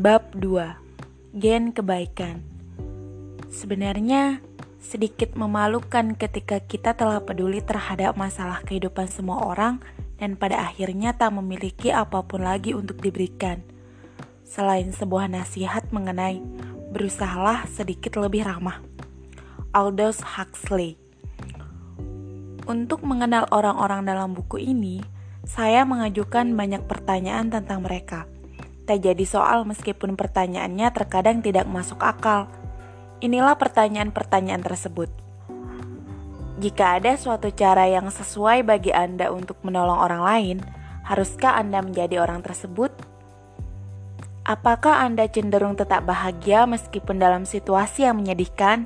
Bab 2 Gen Kebaikan Sebenarnya sedikit memalukan ketika kita telah peduli terhadap masalah kehidupan semua orang dan pada akhirnya tak memiliki apa pun lagi untuk diberikan. Selain sebuah nasihat mengenai berusahalah sedikit lebih ramah. Aldous Huxley Untuk mengenal orang-orang dalam buku ini, saya mengajukan banyak pertanyaan tentang mereka tak jadi soal meskipun pertanyaannya terkadang tidak masuk akal. Inilah pertanyaan-pertanyaan tersebut. Jika ada suatu cara yang sesuai bagi Anda untuk menolong orang lain, haruskah Anda menjadi orang tersebut? Apakah Anda cenderung tetap bahagia meskipun dalam situasi yang menyedihkan?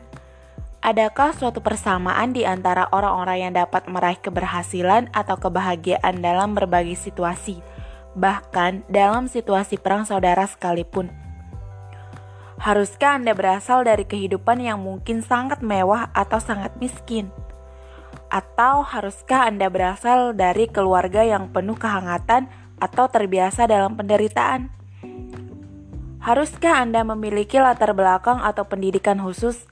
Adakah suatu persamaan di antara orang-orang yang dapat meraih keberhasilan atau kebahagiaan dalam berbagai situasi? Bahkan dalam situasi perang saudara sekalipun. Haruskah Anda berasal dari kehidupan yang mungkin sangat mewah atau sangat miskin? Atau haruskah Anda berasal dari keluarga yang penuh kehangatan atau terbiasa dalam penderitaan? Haruskah Anda memiliki latar belakang atau pendidikan khusus?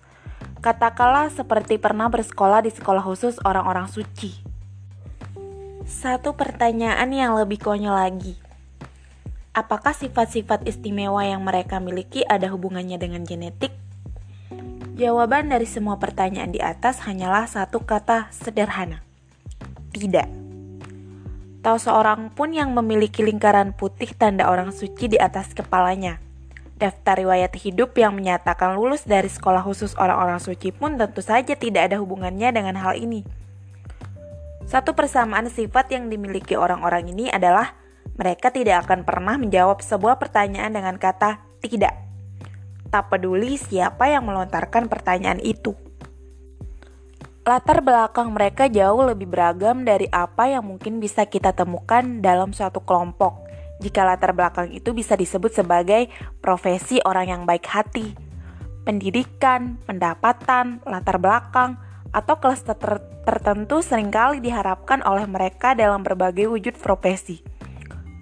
Katakanlah seperti pernah bersekolah di sekolah khusus orang-orang suci. Satu pertanyaan yang lebih konyol lagi. Apakah sifat-sifat istimewa yang mereka miliki ada hubungannya dengan genetik? Jawaban dari semua pertanyaan di atas hanyalah satu kata sederhana. Tidak. Tahu seorang pun yang memiliki lingkaran putih tanda orang suci di atas kepalanya. Daftar riwayat hidup yang menyatakan lulus dari sekolah khusus orang-orang suci pun tentu saja tidak ada hubungannya dengan hal ini. Satu persamaan sifat yang dimiliki orang-orang ini adalah mereka tidak akan pernah menjawab sebuah pertanyaan dengan kata tidak. Tak peduli siapa yang melontarkan pertanyaan itu. Latar belakang mereka jauh lebih beragam dari apa yang mungkin bisa kita temukan dalam suatu kelompok. Jika latar belakang itu bisa disebut sebagai profesi orang yang baik hati, pendidikan, pendapatan, latar belakang, atau kelas ter tertentu sering kali diharapkan oleh mereka dalam berbagai wujud profesi,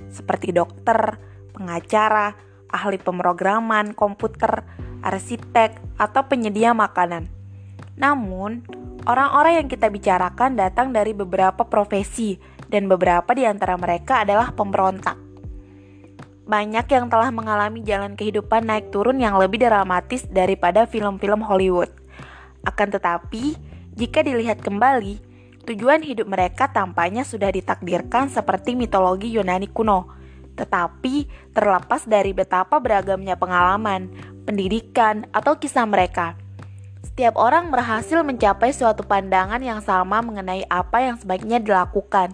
seperti dokter, pengacara, ahli pemrograman komputer, arsitek, atau penyedia makanan. Namun, orang-orang yang kita bicarakan datang dari beberapa profesi, dan beberapa di antara mereka adalah pemberontak. Banyak yang telah mengalami jalan kehidupan naik turun yang lebih dramatis daripada film-film Hollywood. Akan tetapi, jika dilihat kembali, tujuan hidup mereka tampaknya sudah ditakdirkan seperti mitologi Yunani kuno. Tetapi terlepas dari betapa beragamnya pengalaman, pendidikan, atau kisah mereka, setiap orang berhasil mencapai suatu pandangan yang sama mengenai apa yang sebaiknya dilakukan.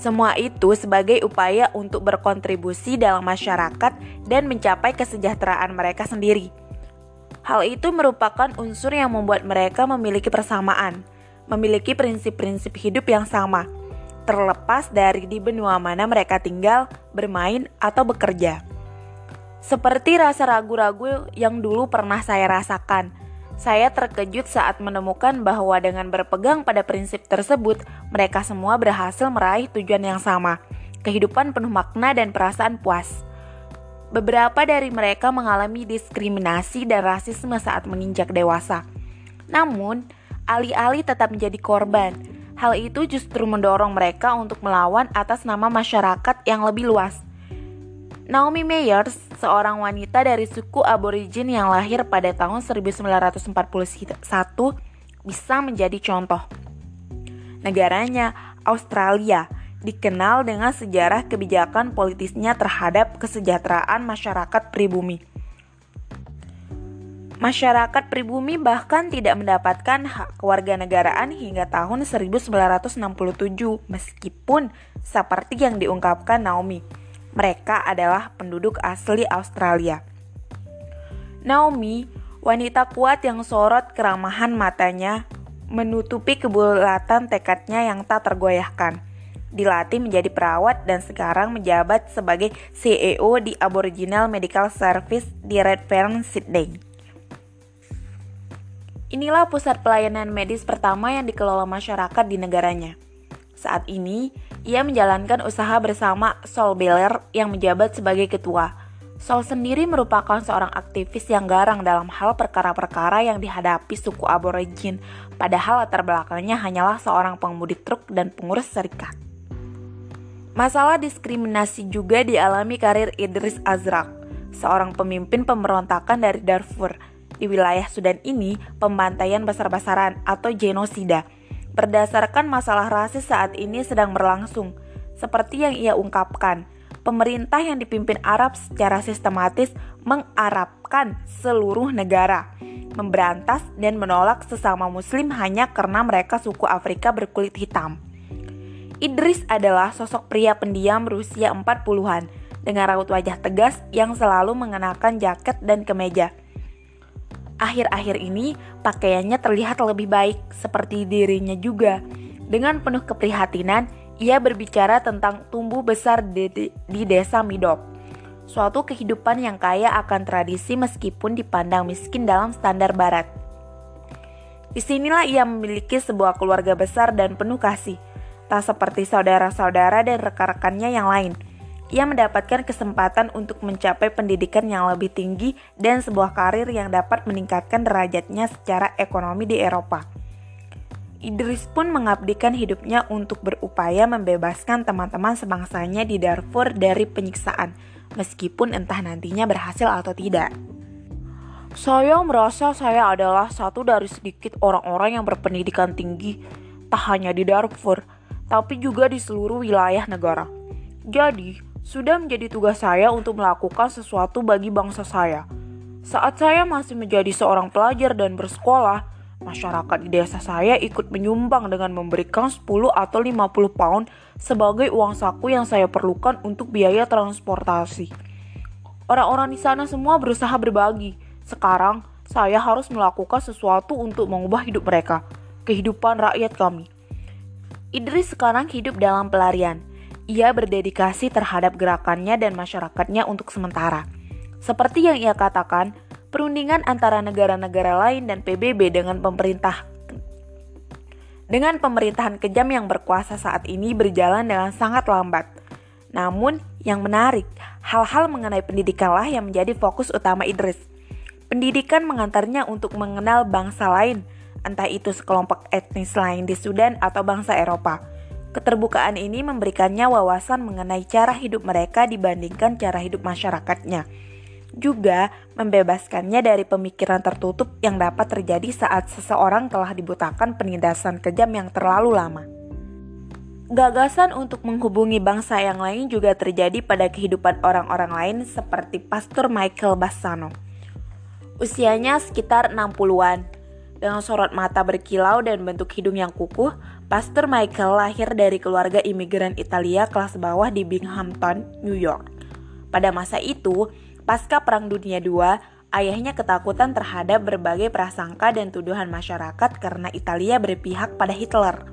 Semua itu sebagai upaya untuk berkontribusi dalam masyarakat dan mencapai kesejahteraan mereka sendiri. Hal itu merupakan unsur yang membuat mereka memiliki persamaan, memiliki prinsip-prinsip hidup yang sama, terlepas dari di benua mana mereka tinggal, bermain, atau bekerja. Seperti rasa ragu-ragu yang dulu pernah saya rasakan, saya terkejut saat menemukan bahwa dengan berpegang pada prinsip tersebut, mereka semua berhasil meraih tujuan yang sama: kehidupan penuh makna dan perasaan puas. Beberapa dari mereka mengalami diskriminasi dan rasisme saat menginjak dewasa. Namun, alih-alih tetap menjadi korban, hal itu justru mendorong mereka untuk melawan atas nama masyarakat yang lebih luas. Naomi Meyers, seorang wanita dari suku aborigin yang lahir pada tahun 1941, bisa menjadi contoh. Negaranya, Australia, dikenal dengan sejarah kebijakan politisnya terhadap kesejahteraan masyarakat pribumi. Masyarakat pribumi bahkan tidak mendapatkan hak kewarganegaraan hingga tahun 1967 meskipun seperti yang diungkapkan Naomi, mereka adalah penduduk asli Australia. Naomi, wanita kuat yang sorot keramahan matanya, menutupi kebulatan tekadnya yang tak tergoyahkan dilatih menjadi perawat dan sekarang menjabat sebagai CEO di Aboriginal Medical Service di Redfern, Sydney. Inilah pusat pelayanan medis pertama yang dikelola masyarakat di negaranya. Saat ini, ia menjalankan usaha bersama Sol Beller yang menjabat sebagai ketua. Sol sendiri merupakan seorang aktivis yang garang dalam hal perkara-perkara yang dihadapi suku aborigin, padahal latar belakangnya hanyalah seorang pengemudi truk dan pengurus serikat. Masalah diskriminasi juga dialami karir Idris Azrak, seorang pemimpin pemberontakan dari Darfur. Di wilayah Sudan ini, pembantaian besar-besaran atau genosida berdasarkan masalah rasis saat ini sedang berlangsung, seperti yang ia ungkapkan pemerintah yang dipimpin Arab secara sistematis mengarabkan seluruh negara, memberantas dan menolak sesama muslim hanya karena mereka suku Afrika berkulit hitam. Idris adalah sosok pria pendiam berusia 40-an dengan raut wajah tegas yang selalu mengenakan jaket dan kemeja. Akhir-akhir ini pakaiannya terlihat lebih baik seperti dirinya juga. Dengan penuh keprihatinan, ia berbicara tentang tumbuh besar di, di desa Midop, suatu kehidupan yang kaya akan tradisi meskipun dipandang miskin dalam standar barat. Di sinilah ia memiliki sebuah keluarga besar dan penuh kasih, tak seperti saudara-saudara dan rekan-rekannya yang lain. Ia mendapatkan kesempatan untuk mencapai pendidikan yang lebih tinggi dan sebuah karir yang dapat meningkatkan derajatnya secara ekonomi di Eropa. Idris pun mengabdikan hidupnya untuk berupaya membebaskan teman-teman sebangsanya di Darfur dari penyiksaan, meskipun entah nantinya berhasil atau tidak. Saya merasa saya adalah satu dari sedikit orang-orang yang berpendidikan tinggi, tak hanya di Darfur, tapi juga di seluruh wilayah negara. Jadi, sudah menjadi tugas saya untuk melakukan sesuatu bagi bangsa saya. Saat saya masih menjadi seorang pelajar dan bersekolah, Masyarakat di desa saya ikut menyumbang dengan memberikan 10 atau 50 pound sebagai uang saku yang saya perlukan untuk biaya transportasi. Orang-orang di sana semua berusaha berbagi. Sekarang, saya harus melakukan sesuatu untuk mengubah hidup mereka, kehidupan rakyat kami. Idris sekarang hidup dalam pelarian. Ia berdedikasi terhadap gerakannya dan masyarakatnya untuk sementara. Seperti yang ia katakan, perundingan antara negara-negara lain dan PBB dengan pemerintah dengan pemerintahan kejam yang berkuasa saat ini berjalan dengan sangat lambat. Namun, yang menarik, hal-hal mengenai pendidikanlah yang menjadi fokus utama Idris. Pendidikan mengantarnya untuk mengenal bangsa lain, entah itu sekelompok etnis lain di Sudan atau bangsa Eropa. Keterbukaan ini memberikannya wawasan mengenai cara hidup mereka dibandingkan cara hidup masyarakatnya juga membebaskannya dari pemikiran tertutup yang dapat terjadi saat seseorang telah dibutakan penindasan kejam yang terlalu lama. Gagasan untuk menghubungi bangsa yang lain juga terjadi pada kehidupan orang-orang lain seperti Pastor Michael Bassano. Usianya sekitar 60-an. Dengan sorot mata berkilau dan bentuk hidung yang kukuh, Pastor Michael lahir dari keluarga imigran Italia kelas bawah di Binghamton, New York. Pada masa itu, Pasca Perang Dunia II, ayahnya ketakutan terhadap berbagai prasangka dan tuduhan masyarakat karena Italia berpihak pada Hitler.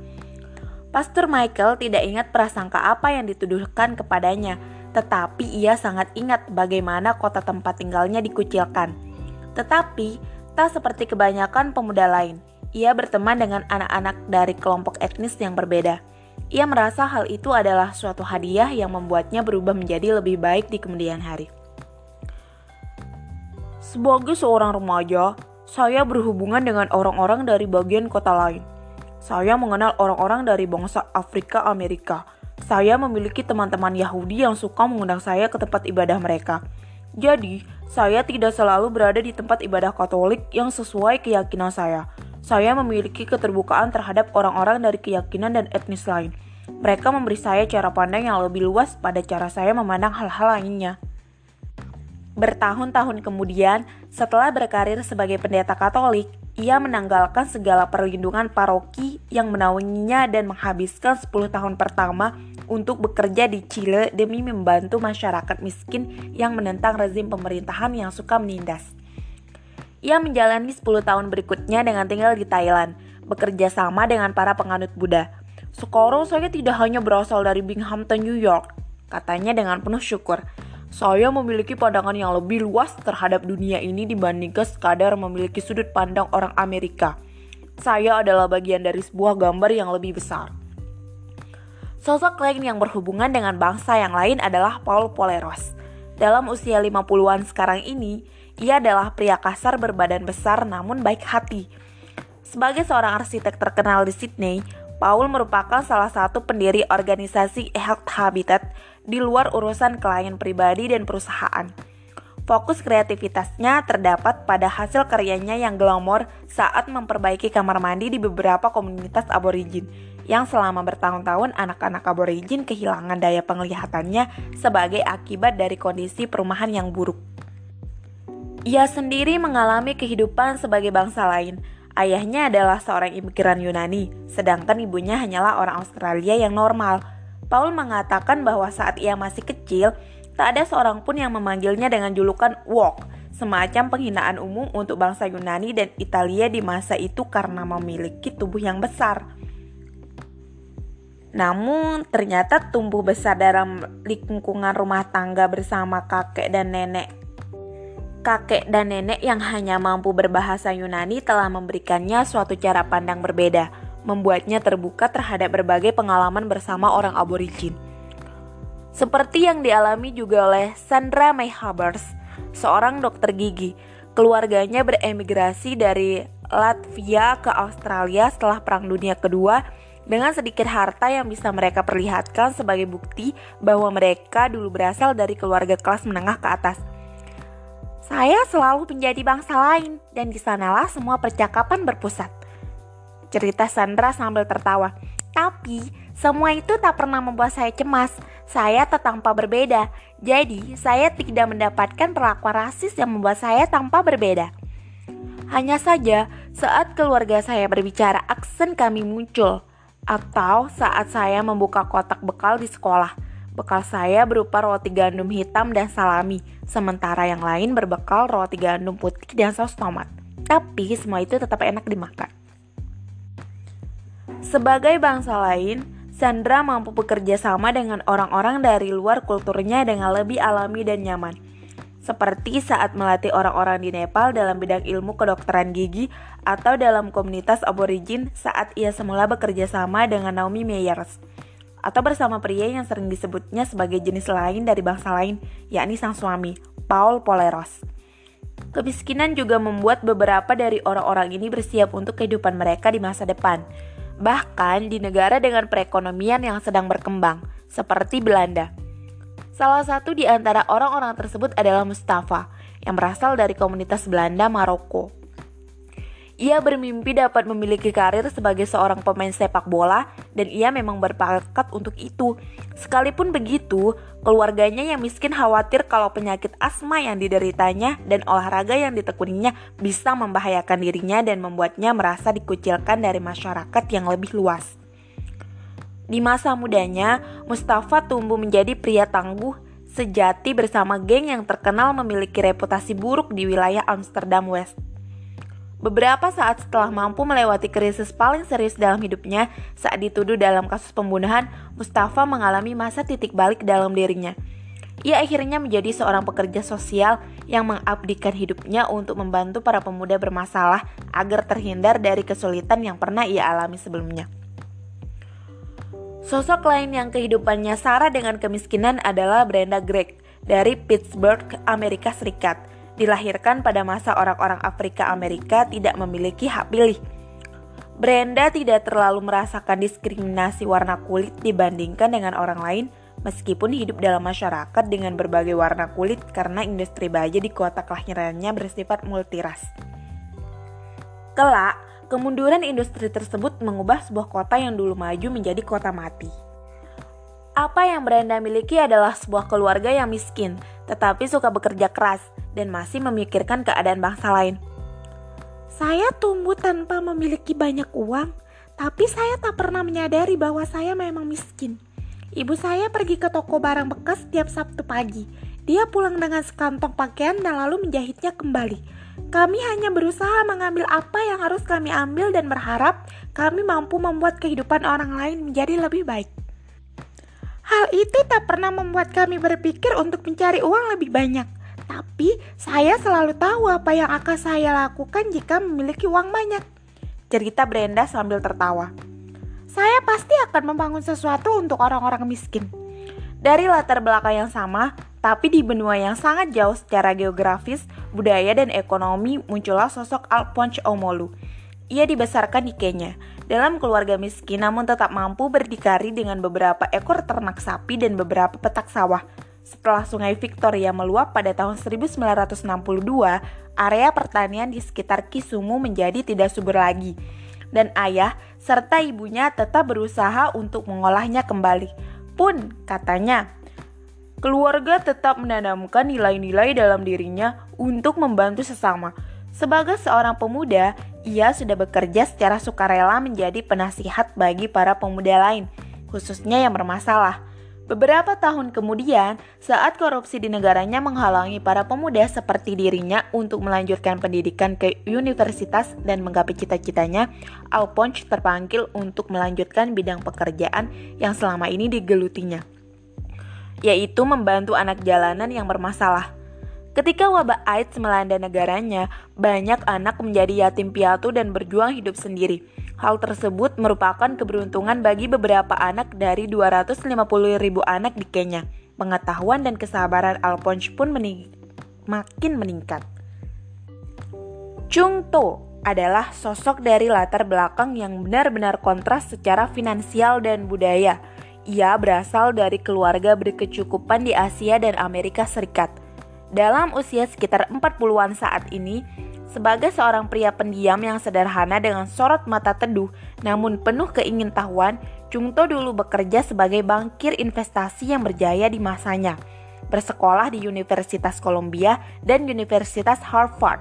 Pastor Michael tidak ingat prasangka apa yang dituduhkan kepadanya, tetapi ia sangat ingat bagaimana kota tempat tinggalnya dikucilkan. Tetapi, tak seperti kebanyakan pemuda lain, ia berteman dengan anak-anak dari kelompok etnis yang berbeda. Ia merasa hal itu adalah suatu hadiah yang membuatnya berubah menjadi lebih baik di kemudian hari. Sebagai seorang remaja, saya berhubungan dengan orang-orang dari bagian kota lain. Saya mengenal orang-orang dari bangsa Afrika Amerika. Saya memiliki teman-teman Yahudi yang suka mengundang saya ke tempat ibadah mereka. Jadi, saya tidak selalu berada di tempat ibadah Katolik yang sesuai keyakinan saya. Saya memiliki keterbukaan terhadap orang-orang dari keyakinan dan etnis lain. Mereka memberi saya cara pandang yang lebih luas pada cara saya memandang hal-hal lainnya. Bertahun-tahun kemudian, setelah berkarir sebagai pendeta Katolik, ia menanggalkan segala perlindungan paroki yang menaunginya dan menghabiskan 10 tahun pertama untuk bekerja di Chile demi membantu masyarakat miskin yang menentang rezim pemerintahan yang suka menindas. Ia menjalani 10 tahun berikutnya dengan tinggal di Thailand, bekerja sama dengan para penganut Buddha. Sekarang saya tidak hanya berasal dari Binghamton, New York, katanya dengan penuh syukur. Saya memiliki pandangan yang lebih luas terhadap dunia ini dibandingkan sekadar memiliki sudut pandang orang Amerika. Saya adalah bagian dari sebuah gambar yang lebih besar. Sosok lain yang berhubungan dengan bangsa yang lain adalah Paul Poleros. Dalam usia 50-an sekarang ini, ia adalah pria kasar berbadan besar namun baik hati. Sebagai seorang arsitek terkenal di Sydney, Paul merupakan salah satu pendiri organisasi Health Habitat di luar urusan klien pribadi dan perusahaan. Fokus kreativitasnya terdapat pada hasil karyanya yang glamor saat memperbaiki kamar mandi di beberapa komunitas aborigin yang selama bertahun-tahun anak-anak aborigin kehilangan daya penglihatannya sebagai akibat dari kondisi perumahan yang buruk. Ia sendiri mengalami kehidupan sebagai bangsa lain. Ayahnya adalah seorang imigran Yunani, sedangkan ibunya hanyalah orang Australia yang normal. Paul mengatakan bahwa saat ia masih kecil, tak ada seorang pun yang memanggilnya dengan julukan Wok, semacam penghinaan umum untuk bangsa Yunani dan Italia di masa itu karena memiliki tubuh yang besar. Namun ternyata tumbuh besar dalam lingkungan rumah tangga bersama kakek dan nenek. Kakek dan nenek yang hanya mampu berbahasa Yunani telah memberikannya suatu cara pandang berbeda, membuatnya terbuka terhadap berbagai pengalaman bersama orang aborigin. Seperti yang dialami juga oleh Sandra May Habers, seorang dokter gigi. Keluarganya beremigrasi dari Latvia ke Australia setelah Perang Dunia Kedua dengan sedikit harta yang bisa mereka perlihatkan sebagai bukti bahwa mereka dulu berasal dari keluarga kelas menengah ke atas. Saya selalu menjadi bangsa lain dan di sanalah semua percakapan berpusat. Cerita Sandra sambil tertawa. Tapi semua itu tak pernah membuat saya cemas. Saya tertampa berbeda. Jadi saya tidak mendapatkan perlakuan rasis yang membuat saya tampak berbeda. Hanya saja saat keluarga saya berbicara aksen kami muncul atau saat saya membuka kotak bekal di sekolah. Bekal saya berupa roti gandum hitam dan salami, sementara yang lain berbekal roti gandum putih dan saus tomat. Tapi semua itu tetap enak dimakan. Sebagai bangsa lain, Sandra mampu bekerja sama dengan orang-orang dari luar kulturnya dengan lebih alami dan nyaman seperti saat melatih orang-orang di Nepal dalam bidang ilmu kedokteran gigi atau dalam komunitas aborigin saat ia semula bekerja sama dengan Naomi Meyers atau bersama pria yang sering disebutnya sebagai jenis lain dari bangsa lain, yakni sang suami, Paul Poleros. Kemiskinan juga membuat beberapa dari orang-orang ini bersiap untuk kehidupan mereka di masa depan, bahkan di negara dengan perekonomian yang sedang berkembang, seperti Belanda. Salah satu di antara orang-orang tersebut adalah Mustafa, yang berasal dari komunitas Belanda Maroko. Ia bermimpi dapat memiliki karir sebagai seorang pemain sepak bola dan ia memang berbakat untuk itu. Sekalipun begitu, keluarganya yang miskin khawatir kalau penyakit asma yang dideritanya dan olahraga yang ditekuninya bisa membahayakan dirinya dan membuatnya merasa dikucilkan dari masyarakat yang lebih luas. Di masa mudanya, Mustafa tumbuh menjadi pria tangguh sejati bersama geng yang terkenal memiliki reputasi buruk di wilayah Amsterdam West. Beberapa saat setelah mampu melewati krisis paling serius dalam hidupnya saat dituduh dalam kasus pembunuhan, Mustafa mengalami masa titik balik dalam dirinya. Ia akhirnya menjadi seorang pekerja sosial yang mengabdikan hidupnya untuk membantu para pemuda bermasalah agar terhindar dari kesulitan yang pernah ia alami sebelumnya. Sosok lain yang kehidupannya sara dengan kemiskinan adalah Brenda Gregg dari Pittsburgh, Amerika Serikat. Dilahirkan pada masa orang-orang Afrika Amerika tidak memiliki hak pilih. Brenda tidak terlalu merasakan diskriminasi warna kulit dibandingkan dengan orang lain meskipun hidup dalam masyarakat dengan berbagai warna kulit karena industri baja di kota kelahirannya bersifat multiras. Kelak, Kemunduran industri tersebut mengubah sebuah kota yang dulu maju menjadi kota mati. Apa yang Brenda miliki adalah sebuah keluarga yang miskin, tetapi suka bekerja keras dan masih memikirkan keadaan bangsa lain. Saya tumbuh tanpa memiliki banyak uang, tapi saya tak pernah menyadari bahwa saya memang miskin. Ibu saya pergi ke toko barang bekas setiap Sabtu pagi. Dia pulang dengan sekantong pakaian dan lalu menjahitnya kembali. Kami hanya berusaha mengambil apa yang harus kami ambil dan berharap kami mampu membuat kehidupan orang lain menjadi lebih baik. Hal itu tak pernah membuat kami berpikir untuk mencari uang lebih banyak. Tapi saya selalu tahu apa yang akan saya lakukan jika memiliki uang banyak. Cerita Brenda sambil tertawa. Saya pasti akan membangun sesuatu untuk orang-orang miskin. Dari latar belakang yang sama, tapi di benua yang sangat jauh secara geografis, budaya, dan ekonomi muncullah sosok Alphonse Omolu. Ia dibesarkan di Kenya, dalam keluarga miskin namun tetap mampu berdikari dengan beberapa ekor ternak sapi dan beberapa petak sawah. Setelah sungai Victoria meluap pada tahun 1962, area pertanian di sekitar Kisumu menjadi tidak subur lagi. Dan ayah serta ibunya tetap berusaha untuk mengolahnya kembali. Pun, katanya, keluarga tetap menanamkan nilai-nilai dalam dirinya untuk membantu sesama. Sebagai seorang pemuda, ia sudah bekerja secara sukarela menjadi penasihat bagi para pemuda lain, khususnya yang bermasalah. Beberapa tahun kemudian, saat korupsi di negaranya menghalangi para pemuda seperti dirinya untuk melanjutkan pendidikan ke universitas dan menggapai cita-citanya, Alphonse terpanggil untuk melanjutkan bidang pekerjaan yang selama ini digelutinya, yaitu membantu anak jalanan yang bermasalah. Ketika wabah AIDS melanda negaranya, banyak anak menjadi yatim piatu dan berjuang hidup sendiri. Hal tersebut merupakan keberuntungan bagi beberapa anak dari 250 ribu anak di Kenya. Pengetahuan dan kesabaran Alphonse pun mening makin meningkat. Chung To adalah sosok dari latar belakang yang benar-benar kontras secara finansial dan budaya. Ia berasal dari keluarga berkecukupan di Asia dan Amerika Serikat. Dalam usia sekitar 40-an saat ini, sebagai seorang pria pendiam yang sederhana dengan sorot mata teduh namun penuh keingintahuan, Jungto dulu bekerja sebagai bankir investasi yang berjaya di masanya. Bersekolah di Universitas Columbia dan Universitas Harvard,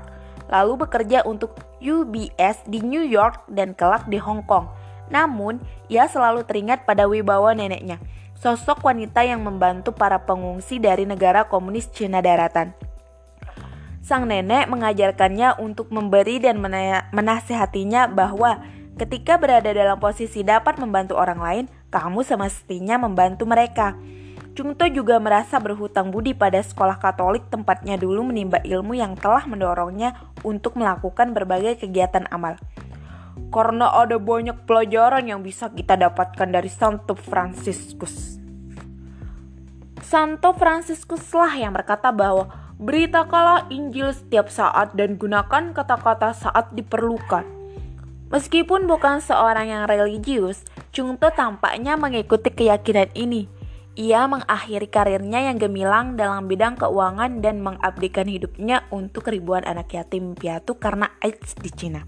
lalu bekerja untuk UBS di New York dan kelak di Hong Kong. Namun, ia selalu teringat pada wibawa neneknya, sosok wanita yang membantu para pengungsi dari negara komunis Cina daratan. Sang nenek mengajarkannya untuk memberi dan menasehatinya bahwa ketika berada dalam posisi dapat membantu orang lain, kamu semestinya membantu mereka. Jungto juga merasa berhutang budi pada sekolah Katolik tempatnya dulu menimba ilmu yang telah mendorongnya untuk melakukan berbagai kegiatan amal. Karena ada banyak pelajaran yang bisa kita dapatkan dari Santo Franciscus. Santo Franciscus lah yang berkata bahwa Beritakanlah Injil setiap saat dan gunakan kata-kata saat diperlukan. Meskipun bukan seorang yang religius, Chung To tampaknya mengikuti keyakinan ini. Ia mengakhiri karirnya yang gemilang dalam bidang keuangan dan mengabdikan hidupnya untuk ribuan anak yatim piatu karena AIDS di Cina.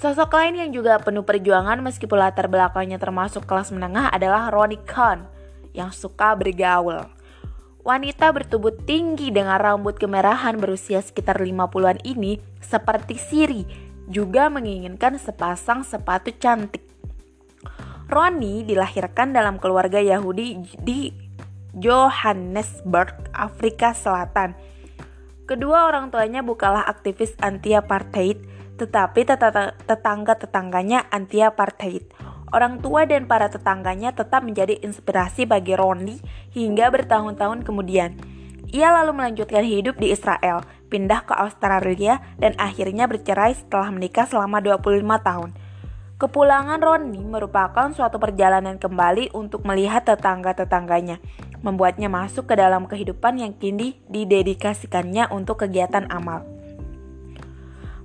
Sosok lain yang juga penuh perjuangan meskipun latar belakangnya termasuk kelas menengah adalah Ronnie Khan yang suka bergaul. Wanita bertubuh tinggi dengan rambut kemerahan berusia sekitar 50-an ini seperti Siri juga menginginkan sepasang sepatu cantik. Roni dilahirkan dalam keluarga Yahudi di Johannesburg, Afrika Selatan. Kedua orang tuanya bukanlah aktivis anti-apartheid, tetapi tetangga-tetangganya anti-apartheid. Orang tua dan para tetangganya tetap menjadi inspirasi bagi Ronnie hingga bertahun-tahun kemudian. Ia lalu melanjutkan hidup di Israel, pindah ke Australia, dan akhirnya bercerai setelah menikah selama 25 tahun. Kepulangan Ronnie merupakan suatu perjalanan kembali untuk melihat tetangga-tetangganya, membuatnya masuk ke dalam kehidupan yang kini didedikasikannya untuk kegiatan amal.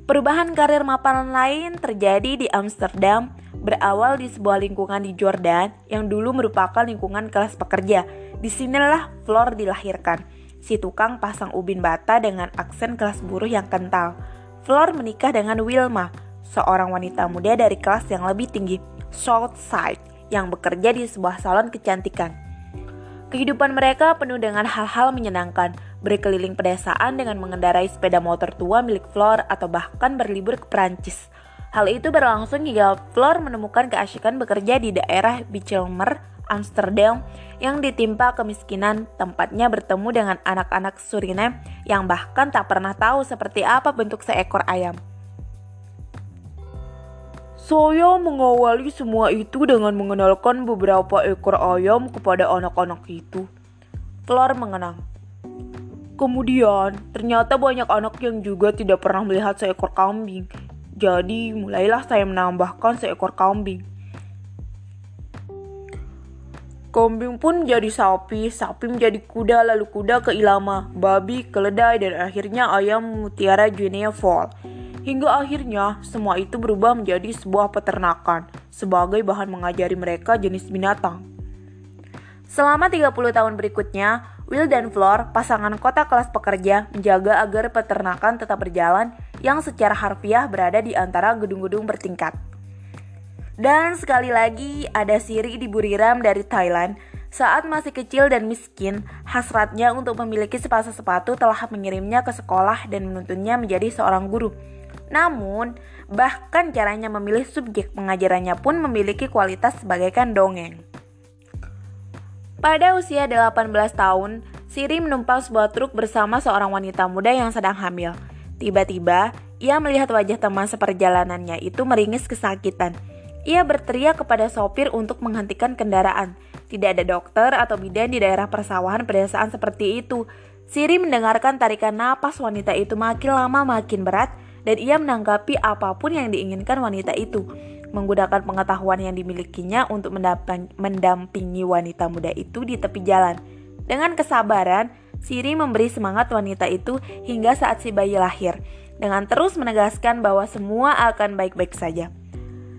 Perubahan karir mapan lain terjadi di Amsterdam, berawal di sebuah lingkungan di Jordan yang dulu merupakan lingkungan kelas pekerja. Di sinilah Flor dilahirkan, si tukang pasang ubin bata dengan aksen kelas buruh yang kental. Flor menikah dengan Wilma, seorang wanita muda dari kelas yang lebih tinggi, Southside, yang bekerja di sebuah salon kecantikan. Kehidupan mereka penuh dengan hal-hal menyenangkan, berkeliling pedesaan dengan mengendarai sepeda motor tua milik Flor atau bahkan berlibur ke Prancis. Hal itu berlangsung hingga Flor menemukan keasyikan bekerja di daerah Bijlmer, Amsterdam yang ditimpa kemiskinan tempatnya bertemu dengan anak-anak Suriname yang bahkan tak pernah tahu seperti apa bentuk seekor ayam. Saya mengawali semua itu dengan mengenalkan beberapa ekor ayam kepada anak-anak itu. Flor mengenang. Kemudian, ternyata banyak anak yang juga tidak pernah melihat seekor kambing jadi mulailah saya menambahkan seekor kambing. Kambing pun jadi sapi, sapi menjadi kuda, lalu kuda ke ilama, babi keledai, dan akhirnya ayam mutiara Guinea Fall. Hingga akhirnya semua itu berubah menjadi sebuah peternakan sebagai bahan mengajari mereka jenis binatang. Selama 30 tahun berikutnya, Will dan Flor, pasangan kota kelas pekerja, menjaga agar peternakan tetap berjalan yang secara harfiah berada di antara gedung-gedung bertingkat. Dan sekali lagi ada Siri di Buriram dari Thailand. Saat masih kecil dan miskin, hasratnya untuk memiliki sepasang sepatu telah mengirimnya ke sekolah dan menuntunnya menjadi seorang guru. Namun, bahkan caranya memilih subjek pengajarannya pun memiliki kualitas sebagaikan dongeng. Pada usia 18 tahun, Siri menumpang sebuah truk bersama seorang wanita muda yang sedang hamil. Tiba-tiba, ia melihat wajah teman seperjalanannya itu meringis kesakitan. Ia berteriak kepada sopir untuk menghentikan kendaraan. Tidak ada dokter atau bidan di daerah persawahan pedesaan seperti itu. Siri mendengarkan tarikan napas wanita itu makin lama makin berat dan ia menanggapi apa pun yang diinginkan wanita itu. Menggunakan pengetahuan yang dimilikinya untuk mendampingi wanita muda itu di tepi jalan. Dengan kesabaran, Siri memberi semangat wanita itu hingga saat si bayi lahir, dengan terus menegaskan bahwa semua akan baik-baik saja.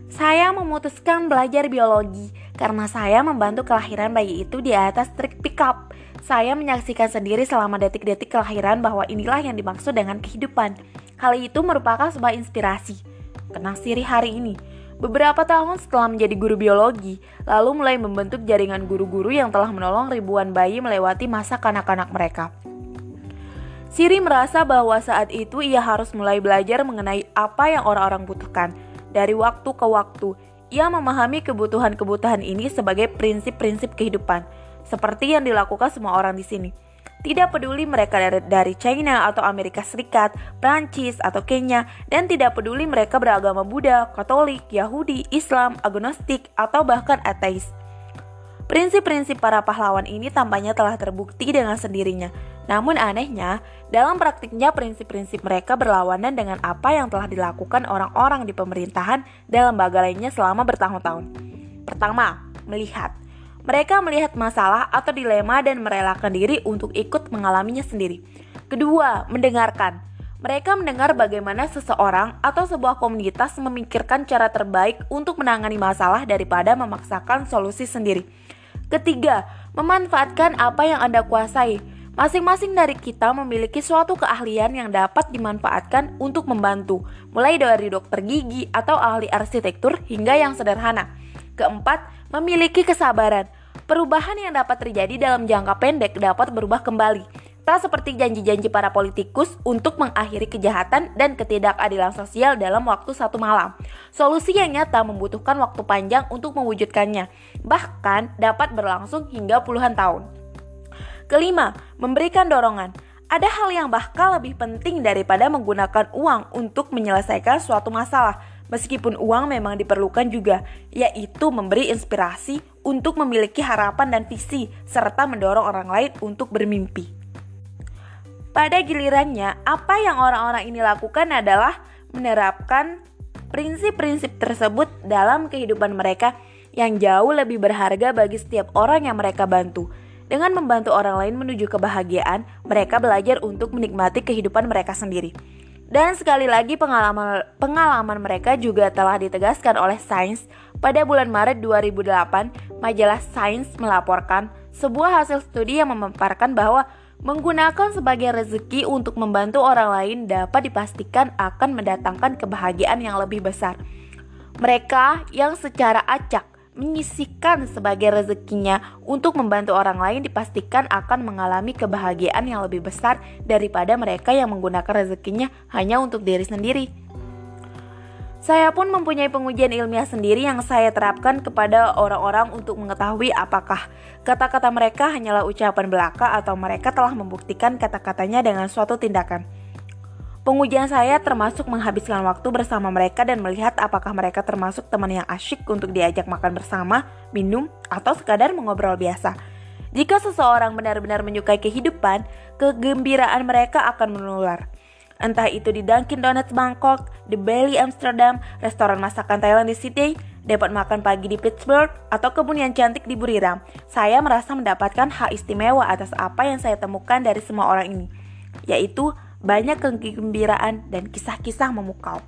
Saya memutuskan belajar biologi karena saya membantu kelahiran bayi itu di atas trik pickup. Saya menyaksikan sendiri selama detik-detik kelahiran bahwa inilah yang dimaksud dengan kehidupan. Hal itu merupakan sebuah inspirasi. Kenang siri hari ini. Beberapa tahun setelah menjadi guru biologi, lalu mulai membentuk jaringan guru-guru yang telah menolong ribuan bayi melewati masa kanak-kanak mereka. Siri merasa bahwa saat itu ia harus mulai belajar mengenai apa yang orang-orang butuhkan – dari waktu ke waktu. Ia memahami kebutuhan-kebutuhan ini sebagai prinsip-prinsip kehidupan, seperti yang dilakukan semua orang di sini. Tidak peduli mereka dari, China atau Amerika Serikat, Prancis atau Kenya, dan tidak peduli mereka beragama Buddha, Katolik, Yahudi, Islam, agnostik, atau bahkan ateis. Prinsip-prinsip para pahlawan ini tampaknya telah terbukti dengan sendirinya. Namun anehnya, dalam praktiknya prinsip-prinsip mereka berlawanan dengan apa yang telah dilakukan orang-orang di pemerintahan dan lembaga lainnya selama bertahun-tahun. Pertama, melihat. Mereka melihat masalah atau dilema dan merelakan diri untuk ikut mengalaminya sendiri. Kedua, mendengarkan. Mereka mendengar bagaimana seseorang atau sebuah komunitas memikirkan cara terbaik untuk menangani masalah daripada memaksakan solusi sendiri. Ketiga, memanfaatkan apa yang Anda kuasai. Masing-masing dari kita memiliki suatu keahlian yang dapat dimanfaatkan untuk membantu, mulai dari dokter gigi atau ahli arsitektur hingga yang sederhana. Keempat, memiliki kesabaran. Perubahan yang dapat terjadi dalam jangka pendek dapat berubah kembali tak seperti janji-janji para politikus untuk mengakhiri kejahatan dan ketidakadilan sosial dalam waktu satu malam. Solusi yang nyata membutuhkan waktu panjang untuk mewujudkannya, bahkan dapat berlangsung hingga puluhan tahun. Kelima, memberikan dorongan. Ada hal yang bahkan lebih penting daripada menggunakan uang untuk menyelesaikan suatu masalah, meskipun uang memang diperlukan juga, yaitu memberi inspirasi untuk memiliki harapan dan visi, serta mendorong orang lain untuk bermimpi. Pada gilirannya, apa yang orang-orang ini lakukan adalah menerapkan prinsip-prinsip tersebut dalam kehidupan mereka yang jauh lebih berharga bagi setiap orang yang mereka bantu. Dengan membantu orang lain menuju kebahagiaan, mereka belajar untuk menikmati kehidupan mereka sendiri. Dan sekali lagi pengalaman pengalaman mereka juga telah ditegaskan oleh Sains pada bulan Maret 2008, majalah Sains melaporkan sebuah hasil studi yang memaparkan bahwa Menggunakan sebagai rezeki untuk membantu orang lain dapat dipastikan akan mendatangkan kebahagiaan yang lebih besar. Mereka yang secara acak menyisikan sebagai rezekinya untuk membantu orang lain dipastikan akan mengalami kebahagiaan yang lebih besar daripada mereka yang menggunakan rezekinya hanya untuk diri sendiri. Saya pun mempunyai pengujian ilmiah sendiri yang saya terapkan kepada orang-orang untuk mengetahui apakah kata-kata mereka hanyalah ucapan belaka atau mereka telah membuktikan kata-katanya dengan suatu tindakan. Pengujian saya termasuk menghabiskan waktu bersama mereka dan melihat apakah mereka termasuk teman yang asyik untuk diajak makan bersama, minum, atau sekadar mengobrol biasa. Jika seseorang benar-benar menyukai kehidupan, kegembiraan mereka akan menular. Entah itu di Dunkin Donuts Bangkok, The Belly Amsterdam, restoran masakan Thailand di Sydney, dapat makan pagi di Pittsburgh, atau kebun yang cantik di Buriram, saya merasa mendapatkan hak istimewa atas apa yang saya temukan dari semua orang ini, yaitu banyak kegembiraan dan kisah-kisah memukau.